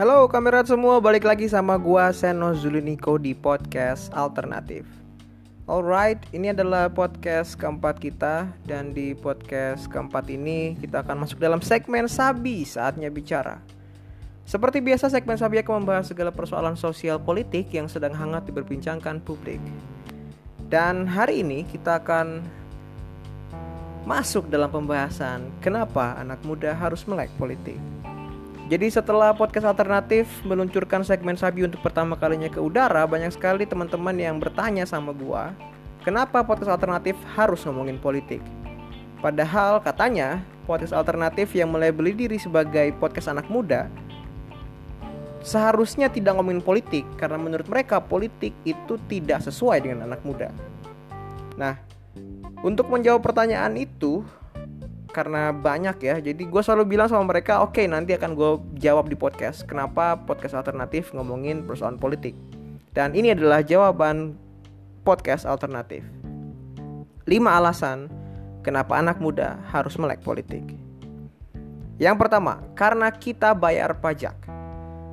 Halo kamerat semua, balik lagi sama gua Seno Zuliniko di podcast alternatif. Alright, ini adalah podcast keempat kita dan di podcast keempat ini kita akan masuk dalam segmen Sabi saatnya bicara. Seperti biasa segmen Sabi akan membahas segala persoalan sosial politik yang sedang hangat diperbincangkan publik. Dan hari ini kita akan masuk dalam pembahasan kenapa anak muda harus melek politik. Jadi setelah podcast alternatif meluncurkan segmen Sabi untuk pertama kalinya ke udara, banyak sekali teman-teman yang bertanya sama gua, kenapa podcast alternatif harus ngomongin politik? Padahal katanya podcast alternatif yang melabeli diri sebagai podcast anak muda seharusnya tidak ngomongin politik karena menurut mereka politik itu tidak sesuai dengan anak muda. Nah, untuk menjawab pertanyaan itu, karena banyak ya. Jadi gue selalu bilang sama mereka oke okay, nanti akan gue jawab di podcast. Kenapa podcast alternatif ngomongin persoalan politik? Dan ini adalah jawaban podcast alternatif. 5 alasan kenapa anak muda harus melek politik. Yang pertama karena kita bayar pajak.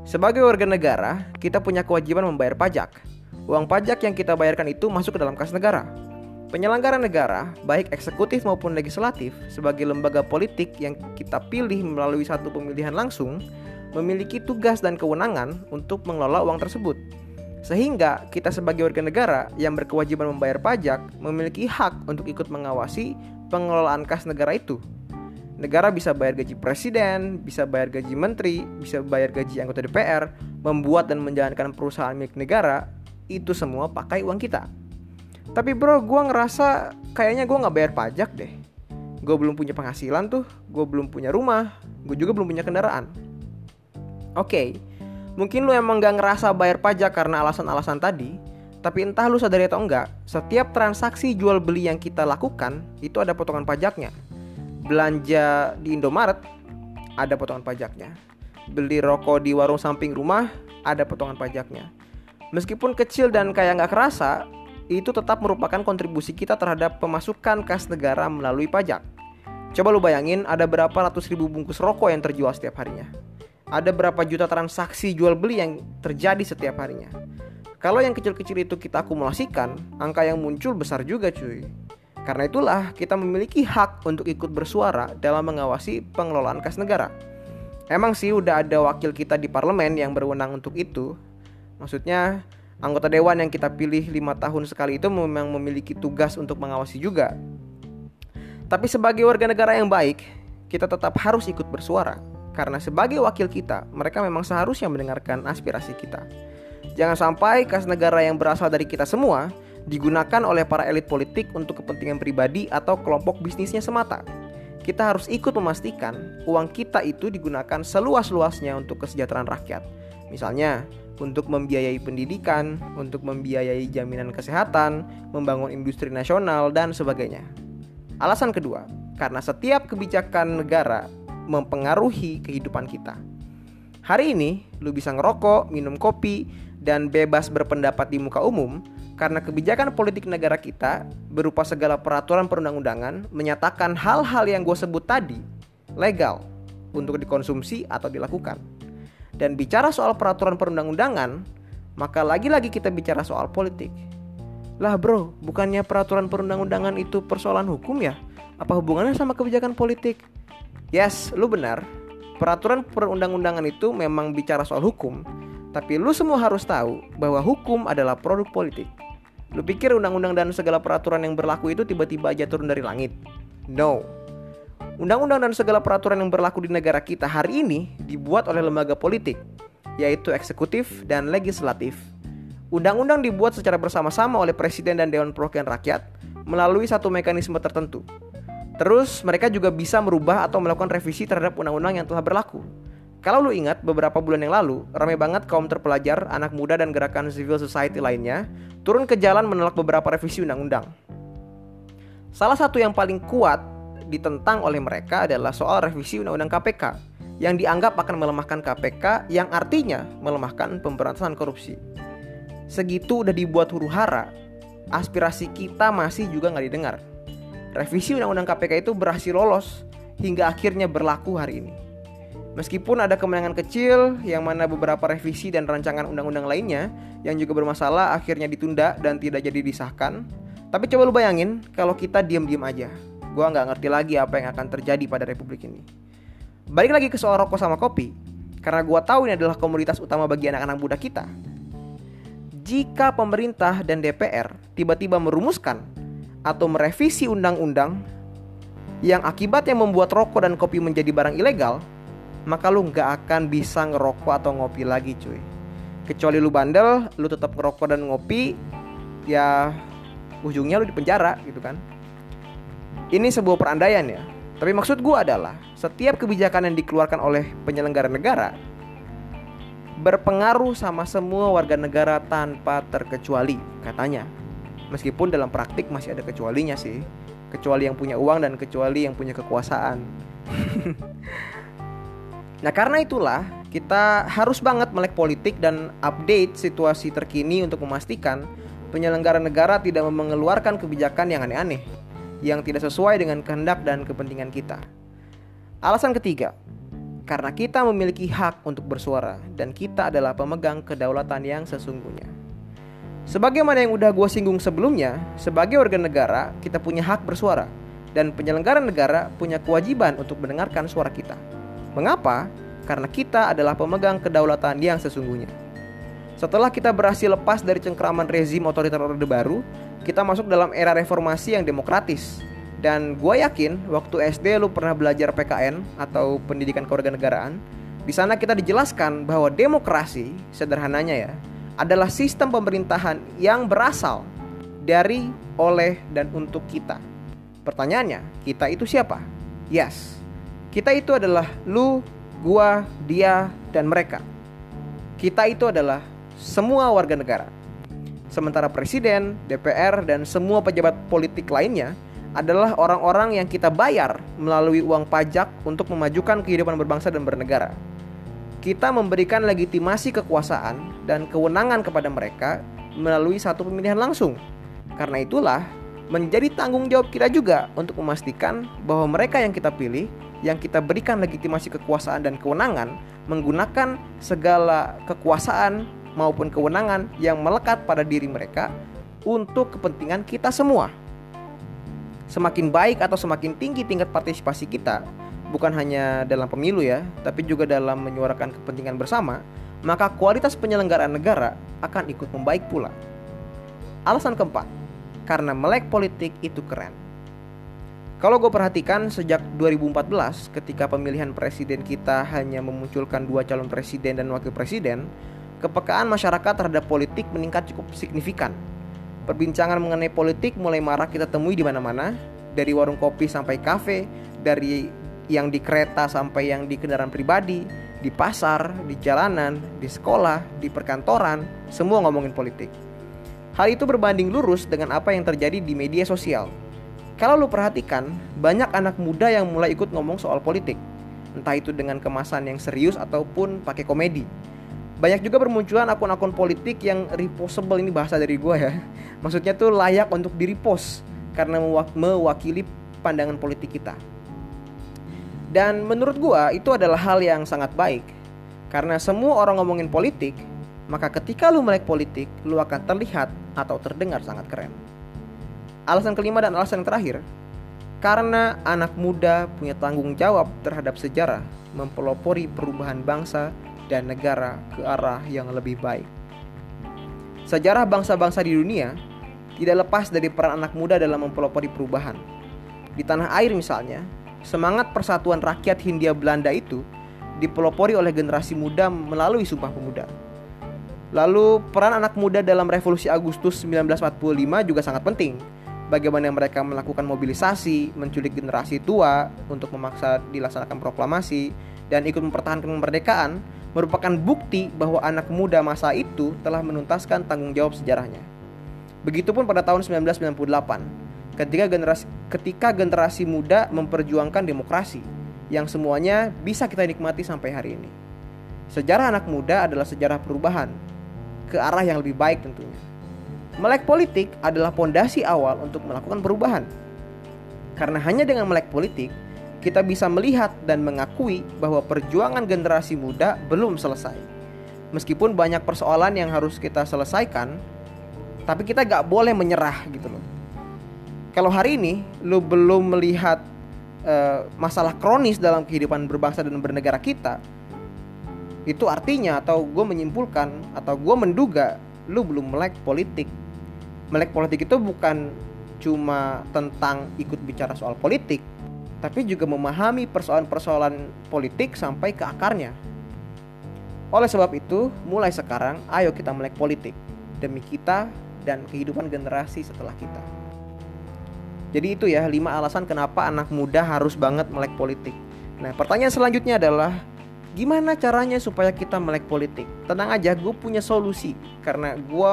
Sebagai warga negara kita punya kewajiban membayar pajak. Uang pajak yang kita bayarkan itu masuk ke dalam kas negara Penyelenggara negara, baik eksekutif maupun legislatif, sebagai lembaga politik yang kita pilih melalui satu pemilihan langsung, memiliki tugas dan kewenangan untuk mengelola uang tersebut. Sehingga kita sebagai warga negara yang berkewajiban membayar pajak memiliki hak untuk ikut mengawasi pengelolaan kas negara itu. Negara bisa bayar gaji presiden, bisa bayar gaji menteri, bisa bayar gaji anggota DPR, membuat dan menjalankan perusahaan milik negara, itu semua pakai uang kita. Tapi bro, gue ngerasa kayaknya gue nggak bayar pajak deh. Gue belum punya penghasilan tuh, gue belum punya rumah, gue juga belum punya kendaraan. Oke, okay, mungkin lu emang gak ngerasa bayar pajak karena alasan-alasan tadi, tapi entah lu sadari atau enggak, setiap transaksi jual beli yang kita lakukan itu ada potongan pajaknya. Belanja di Indomaret ada potongan pajaknya. Beli rokok di warung samping rumah ada potongan pajaknya. Meskipun kecil dan kayak nggak kerasa, itu tetap merupakan kontribusi kita terhadap pemasukan kas negara melalui pajak. Coba lu bayangin ada berapa ratus ribu bungkus rokok yang terjual setiap harinya. Ada berapa juta transaksi jual beli yang terjadi setiap harinya. Kalau yang kecil-kecil itu kita akumulasikan, angka yang muncul besar juga cuy. Karena itulah kita memiliki hak untuk ikut bersuara dalam mengawasi pengelolaan kas negara. Emang sih udah ada wakil kita di parlemen yang berwenang untuk itu. Maksudnya Anggota dewan yang kita pilih lima tahun sekali itu memang memiliki tugas untuk mengawasi juga. Tapi sebagai warga negara yang baik, kita tetap harus ikut bersuara. Karena sebagai wakil kita, mereka memang seharusnya mendengarkan aspirasi kita. Jangan sampai kas negara yang berasal dari kita semua digunakan oleh para elit politik untuk kepentingan pribadi atau kelompok bisnisnya semata. Kita harus ikut memastikan uang kita itu digunakan seluas-luasnya untuk kesejahteraan rakyat. Misalnya, untuk membiayai pendidikan, untuk membiayai jaminan kesehatan, membangun industri nasional, dan sebagainya. Alasan kedua, karena setiap kebijakan negara mempengaruhi kehidupan kita. Hari ini, lu bisa ngerokok, minum kopi, dan bebas berpendapat di muka umum karena kebijakan politik negara kita berupa segala peraturan perundang-undangan menyatakan hal-hal yang gue sebut tadi legal untuk dikonsumsi atau dilakukan dan bicara soal peraturan perundang-undangan, maka lagi-lagi kita bicara soal politik. Lah bro, bukannya peraturan perundang-undangan itu persoalan hukum ya? Apa hubungannya sama kebijakan politik? Yes, lu benar. Peraturan perundang-undangan itu memang bicara soal hukum, tapi lu semua harus tahu bahwa hukum adalah produk politik. Lu pikir undang-undang dan segala peraturan yang berlaku itu tiba-tiba aja turun dari langit? No, Undang-undang dan segala peraturan yang berlaku di negara kita hari ini dibuat oleh lembaga politik, yaitu eksekutif dan legislatif. Undang-undang dibuat secara bersama-sama oleh Presiden dan Dewan Perwakilan Rakyat melalui satu mekanisme tertentu. Terus mereka juga bisa merubah atau melakukan revisi terhadap undang-undang yang telah berlaku. Kalau lu ingat beberapa bulan yang lalu, ramai banget kaum terpelajar, anak muda dan gerakan civil society lainnya turun ke jalan menolak beberapa revisi undang-undang. Salah satu yang paling kuat ditentang oleh mereka adalah soal revisi Undang-Undang KPK yang dianggap akan melemahkan KPK yang artinya melemahkan pemberantasan korupsi. Segitu udah dibuat huru hara, aspirasi kita masih juga nggak didengar. Revisi Undang-Undang KPK itu berhasil lolos hingga akhirnya berlaku hari ini. Meskipun ada kemenangan kecil yang mana beberapa revisi dan rancangan undang-undang lainnya yang juga bermasalah akhirnya ditunda dan tidak jadi disahkan. Tapi coba lu bayangin kalau kita diam-diam aja. Gua nggak ngerti lagi apa yang akan terjadi pada republik ini. Balik lagi ke soal rokok sama kopi, karena gua tahu ini adalah komoditas utama bagi anak-anak muda kita. Jika pemerintah dan DPR tiba-tiba merumuskan atau merevisi undang-undang yang akibatnya membuat rokok dan kopi menjadi barang ilegal, maka lu nggak akan bisa ngerokok atau ngopi lagi cuy kecuali lu bandel lu tetap ngerokok dan ngopi ya ujungnya lu di penjara gitu kan ini sebuah perandaian ya. Tapi maksud gue adalah setiap kebijakan yang dikeluarkan oleh penyelenggara negara berpengaruh sama semua warga negara tanpa terkecuali katanya. Meskipun dalam praktik masih ada kecualinya sih. Kecuali yang punya uang dan kecuali yang punya kekuasaan. Nah karena itulah kita harus banget melek politik dan update situasi terkini untuk memastikan penyelenggara negara tidak mengeluarkan kebijakan yang aneh-aneh yang tidak sesuai dengan kehendak dan kepentingan kita. Alasan ketiga, karena kita memiliki hak untuk bersuara dan kita adalah pemegang kedaulatan yang sesungguhnya. Sebagaimana yang udah gue singgung sebelumnya, sebagai warga negara kita punya hak bersuara dan penyelenggara negara punya kewajiban untuk mendengarkan suara kita. Mengapa? Karena kita adalah pemegang kedaulatan yang sesungguhnya. Setelah kita berhasil lepas dari cengkraman rezim otoriter Orde Baru, kita masuk dalam era reformasi yang demokratis. Dan gue yakin waktu SD lu pernah belajar PKN atau pendidikan kewarganegaraan, di sana kita dijelaskan bahwa demokrasi, sederhananya ya, adalah sistem pemerintahan yang berasal dari, oleh, dan untuk kita. Pertanyaannya, kita itu siapa? Yes, kita itu adalah lu, gua, dia, dan mereka. Kita itu adalah semua warga negara. Sementara presiden, DPR, dan semua pejabat politik lainnya adalah orang-orang yang kita bayar melalui uang pajak untuk memajukan kehidupan berbangsa dan bernegara. Kita memberikan legitimasi kekuasaan dan kewenangan kepada mereka melalui satu pemilihan langsung. Karena itulah menjadi tanggung jawab kita juga untuk memastikan bahwa mereka yang kita pilih yang kita berikan legitimasi kekuasaan dan kewenangan menggunakan segala kekuasaan maupun kewenangan yang melekat pada diri mereka untuk kepentingan kita semua. Semakin baik atau semakin tinggi tingkat partisipasi kita, bukan hanya dalam pemilu ya, tapi juga dalam menyuarakan kepentingan bersama, maka kualitas penyelenggaraan negara akan ikut membaik pula. Alasan keempat, karena melek politik itu keren. Kalau gue perhatikan sejak 2014 ketika pemilihan presiden kita hanya memunculkan dua calon presiden dan wakil presiden, kepekaan masyarakat terhadap politik meningkat cukup signifikan. Perbincangan mengenai politik mulai marak kita temui di mana-mana, dari warung kopi sampai kafe, dari yang di kereta sampai yang di kendaraan pribadi, di pasar, di jalanan, di sekolah, di perkantoran, semua ngomongin politik. Hal itu berbanding lurus dengan apa yang terjadi di media sosial kalau lu perhatikan, banyak anak muda yang mulai ikut ngomong soal politik. Entah itu dengan kemasan yang serius ataupun pakai komedi. Banyak juga bermunculan akun-akun politik yang reposable ini bahasa dari gue ya. Maksudnya tuh layak untuk di repost karena mewakili pandangan politik kita. Dan menurut gue itu adalah hal yang sangat baik. Karena semua orang ngomongin politik, maka ketika lu melek politik, lu akan terlihat atau terdengar sangat keren. Alasan kelima dan alasan yang terakhir, karena anak muda punya tanggung jawab terhadap sejarah mempelopori perubahan bangsa dan negara ke arah yang lebih baik. Sejarah bangsa-bangsa di dunia tidak lepas dari peran anak muda dalam mempelopori perubahan. Di tanah air misalnya, semangat persatuan rakyat Hindia Belanda itu dipelopori oleh generasi muda melalui Sumpah Pemuda. Lalu peran anak muda dalam Revolusi Agustus 1945 juga sangat penting bagaimana mereka melakukan mobilisasi, menculik generasi tua untuk memaksa dilaksanakan proklamasi dan ikut mempertahankan kemerdekaan merupakan bukti bahwa anak muda masa itu telah menuntaskan tanggung jawab sejarahnya. Begitupun pada tahun 1998, ketika generasi ketika generasi muda memperjuangkan demokrasi yang semuanya bisa kita nikmati sampai hari ini. Sejarah anak muda adalah sejarah perubahan ke arah yang lebih baik tentunya. Melek politik adalah pondasi awal untuk melakukan perubahan. Karena hanya dengan melek politik, kita bisa melihat dan mengakui bahwa perjuangan generasi muda belum selesai. Meskipun banyak persoalan yang harus kita selesaikan, tapi kita gak boleh menyerah gitu loh. Kalau hari ini lu belum melihat uh, masalah kronis dalam kehidupan berbangsa dan bernegara kita, itu artinya atau gue menyimpulkan atau gue menduga lu belum melek politik. Melek politik itu bukan cuma tentang ikut bicara soal politik, tapi juga memahami persoalan-persoalan politik sampai ke akarnya. Oleh sebab itu, mulai sekarang ayo kita melek politik demi kita dan kehidupan generasi setelah kita. Jadi itu ya lima alasan kenapa anak muda harus banget melek politik. Nah pertanyaan selanjutnya adalah gimana caranya supaya kita melek politik? Tenang aja, gue punya solusi karena gue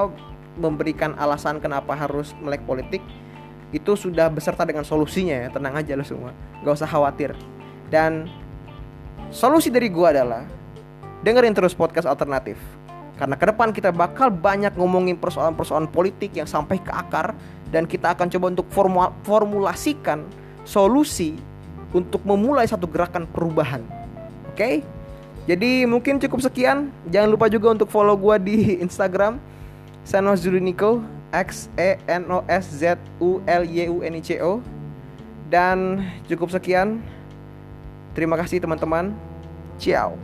memberikan alasan kenapa harus melek politik itu sudah beserta dengan solusinya ya tenang aja lo semua gak usah khawatir dan solusi dari gua adalah dengerin terus podcast alternatif karena ke depan kita bakal banyak ngomongin persoalan-persoalan politik yang sampai ke akar dan kita akan coba untuk formulasikan solusi untuk memulai satu gerakan perubahan. Oke? Okay? Jadi mungkin cukup sekian. Jangan lupa juga untuk follow gua di Instagram Sanos Juliniko X E N O S Z U L Y U N I C O. Dan cukup sekian. Terima kasih teman-teman. Ciao.